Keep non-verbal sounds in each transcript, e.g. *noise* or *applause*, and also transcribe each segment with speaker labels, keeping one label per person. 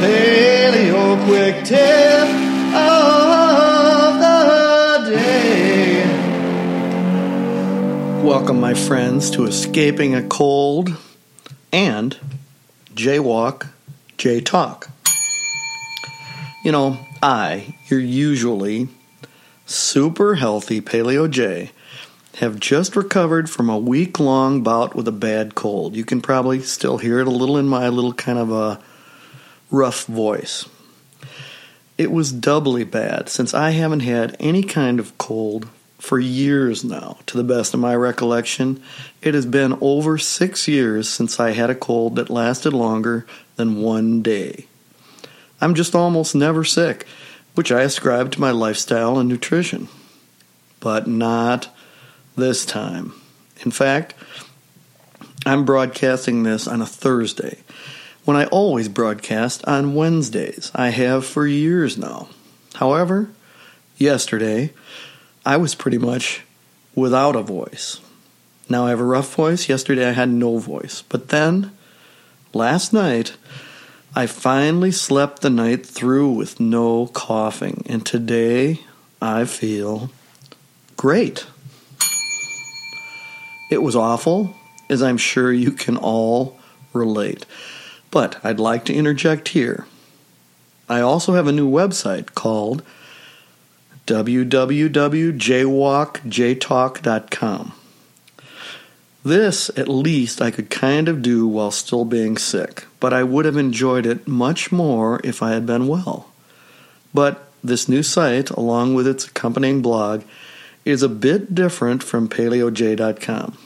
Speaker 1: Paleo quick tip of the day. Welcome, my friends, to Escaping a Cold and Jaywalk, J Talk. You know, I, your usually super healthy Paleo J, have just recovered from a week long bout with a bad cold. You can probably still hear it a little in my little kind of a rough voice. It was doubly bad since I haven't had any kind of cold for years now. To the best of my recollection, it has been over six years since I had a cold that lasted longer than one day. I'm just almost never sick, which I ascribe to my lifestyle and nutrition. But not this time. In fact, I'm broadcasting this on a Thursday when I always broadcast on Wednesdays. I have for years now. However, yesterday I was pretty much without a voice. Now I have a rough voice. Yesterday I had no voice. But then, last night, I finally slept the night through with no coughing. And today I feel great. It was awful, as I'm sure you can all relate. But I'd like to interject here. I also have a new website called www.jaywalkjtalk.com. This, at least, I could kind of do while still being sick, but I would have enjoyed it much more if I had been well. But this new site, along with its accompanying blog, is a bit different from paleoj.com.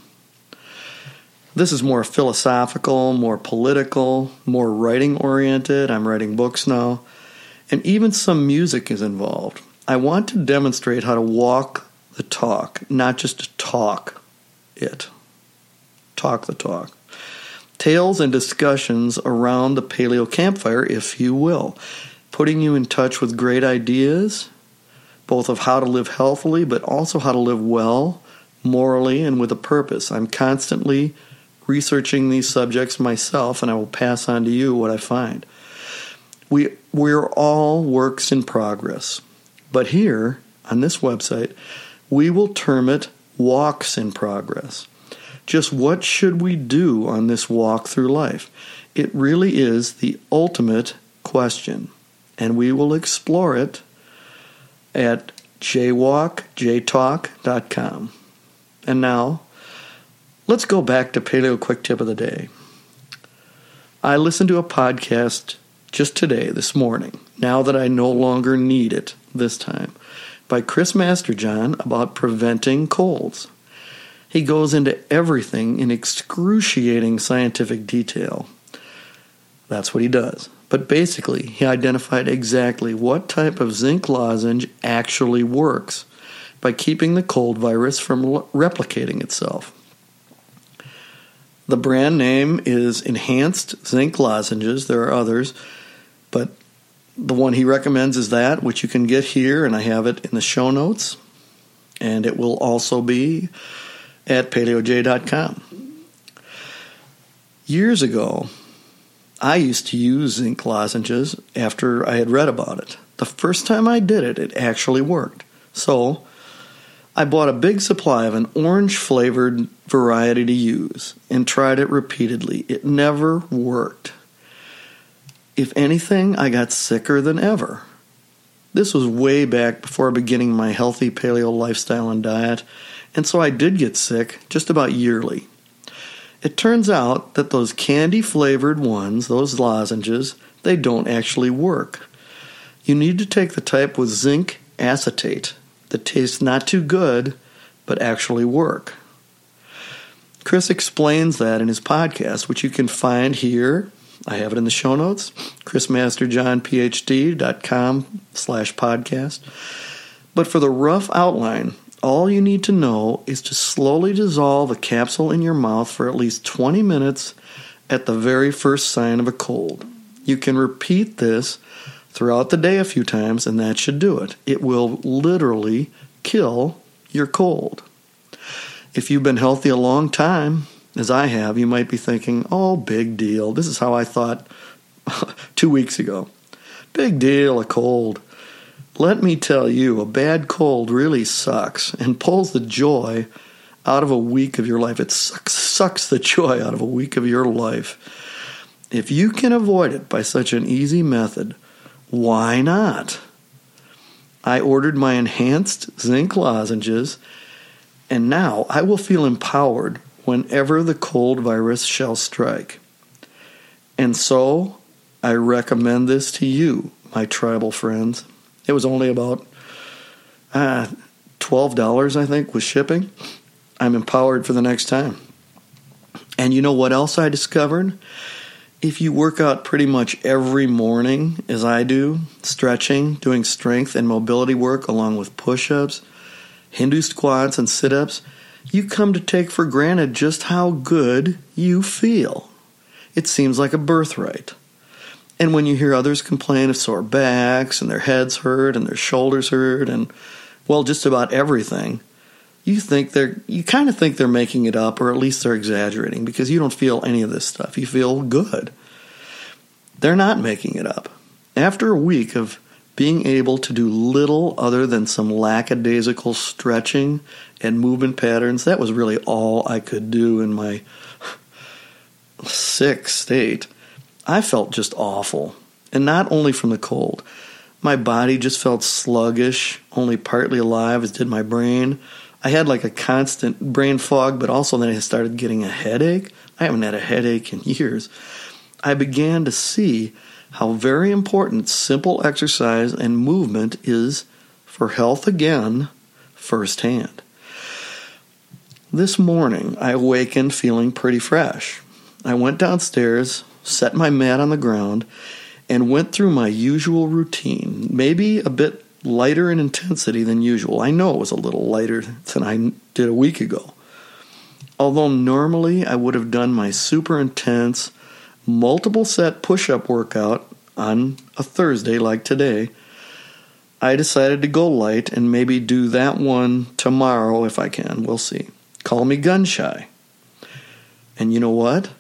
Speaker 1: This is more philosophical, more political, more writing oriented. I'm writing books now. And even some music is involved. I want to demonstrate how to walk the talk, not just to talk it. Talk the talk. Tales and discussions around the paleo campfire, if you will, putting you in touch with great ideas, both of how to live healthily, but also how to live well, morally, and with a purpose. I'm constantly researching these subjects myself, and I will pass on to you what I find. We, we're all works in progress, but here on this website, we will term it walks in progress. Just what should we do on this walk through life? It really is the ultimate question, and we will explore it at jaywalkjtalk.com. And now, Let's go back to Paleo Quick Tip of the Day. I listened to a podcast just today, this morning, now that I no longer need it this time, by Chris Masterjohn about preventing colds. He goes into everything in excruciating scientific detail. That's what he does. But basically, he identified exactly what type of zinc lozenge actually works by keeping the cold virus from replicating itself. The brand name is Enhanced Zinc Lozenges. There are others, but the one he recommends is that, which you can get here, and I have it in the show notes. And it will also be at paleoj.com. Years ago, I used to use zinc lozenges after I had read about it. The first time I did it, it actually worked. So I bought a big supply of an orange flavored variety to use and tried it repeatedly. It never worked. If anything, I got sicker than ever. This was way back before beginning my healthy paleo lifestyle and diet, and so I did get sick just about yearly. It turns out that those candy flavored ones, those lozenges, they don't actually work. You need to take the type with zinc acetate that taste not too good, but actually work. Chris explains that in his podcast, which you can find here. I have it in the show notes, chrismasterjohnphd.com slash podcast. But for the rough outline, all you need to know is to slowly dissolve a capsule in your mouth for at least 20 minutes at the very first sign of a cold. You can repeat this throughout the day a few times, and that should do it. It will literally kill your cold. If you've been healthy a long time, as I have, you might be thinking, oh, big deal. This is how I thought *laughs* two weeks ago. Big deal, a cold. Let me tell you, a bad cold really sucks and pulls the joy out of a week of your life. It sucks, sucks the joy out of a week of your life. If you can avoid it by such an easy method, why not? I ordered my enhanced zinc lozenges, and now I will feel empowered whenever the cold virus shall strike. And so I recommend this to you, my tribal friends. It was only about uh, $12, I think, with shipping. I'm empowered for the next time. And you know what else I discovered? If you work out pretty much every morning, as I do, stretching, doing strength and mobility work along with push ups, Hindu squats, and sit ups, you come to take for granted just how good you feel. It seems like a birthright. And when you hear others complain of sore backs and their heads hurt and their shoulders hurt and, well, just about everything, you think they're, you kind of think they're making it up or at least they're exaggerating because you don't feel any of this stuff. You feel good. They're not making it up. After a week of being able to do little other than some lackadaisical stretching and movement patterns, that was really all I could do in my sick state. I felt just awful. And not only from the cold. My body just felt sluggish, only partly alive, as did my brain. I had like a constant brain fog, but also then I started getting a headache. I haven't had a headache in years. I began to see how very important simple exercise and movement is for health again firsthand. This morning, I awakened feeling pretty fresh. I went downstairs, set my mat on the ground, and went through my usual routine, maybe a bit lighter in intensity than usual. I know it was a little lighter than I did a week ago. Although normally I would have done my super intense, multiple set push up workout on a Thursday like today, I decided to go light and maybe do that one tomorrow if I can. We'll see. Call me gun shy. And you know what?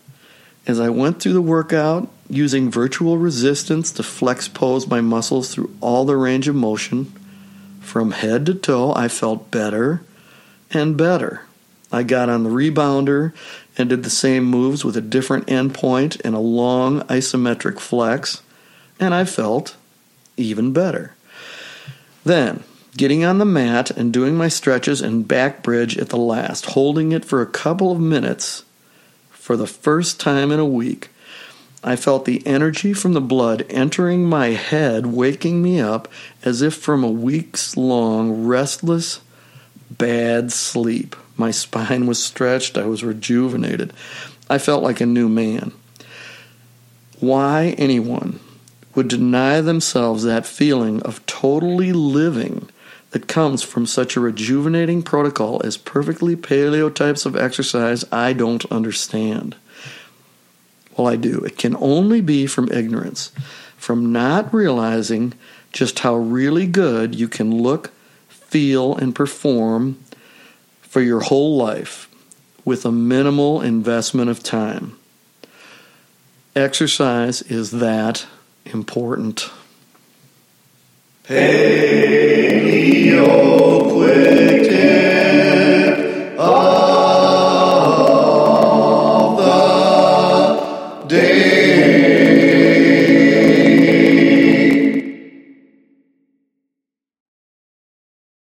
Speaker 1: As I went through the workout, using virtual resistance to flex pose my muscles through all the range of motion, from head to toe, I felt better and better. I got on the rebounder and did the same moves with a different end point and a long isometric flex, and I felt even better. Then, getting on the mat and doing my stretches and back bridge at the last, holding it for a couple of minutes for the first time in a week, I felt the energy from the blood entering my head, waking me up as if from a week's long, restless, bad sleep. My spine was stretched, I was rejuvenated. I felt like a new man. Why anyone would deny themselves that feeling of totally living that comes from such a rejuvenating protocol as perfectly paleo types of exercise, I don't understand. Well, I do. It can only be from ignorance, from not realizing just how really good you can look, feel, and perform for your whole life with a minimal investment of time. Exercise is that important.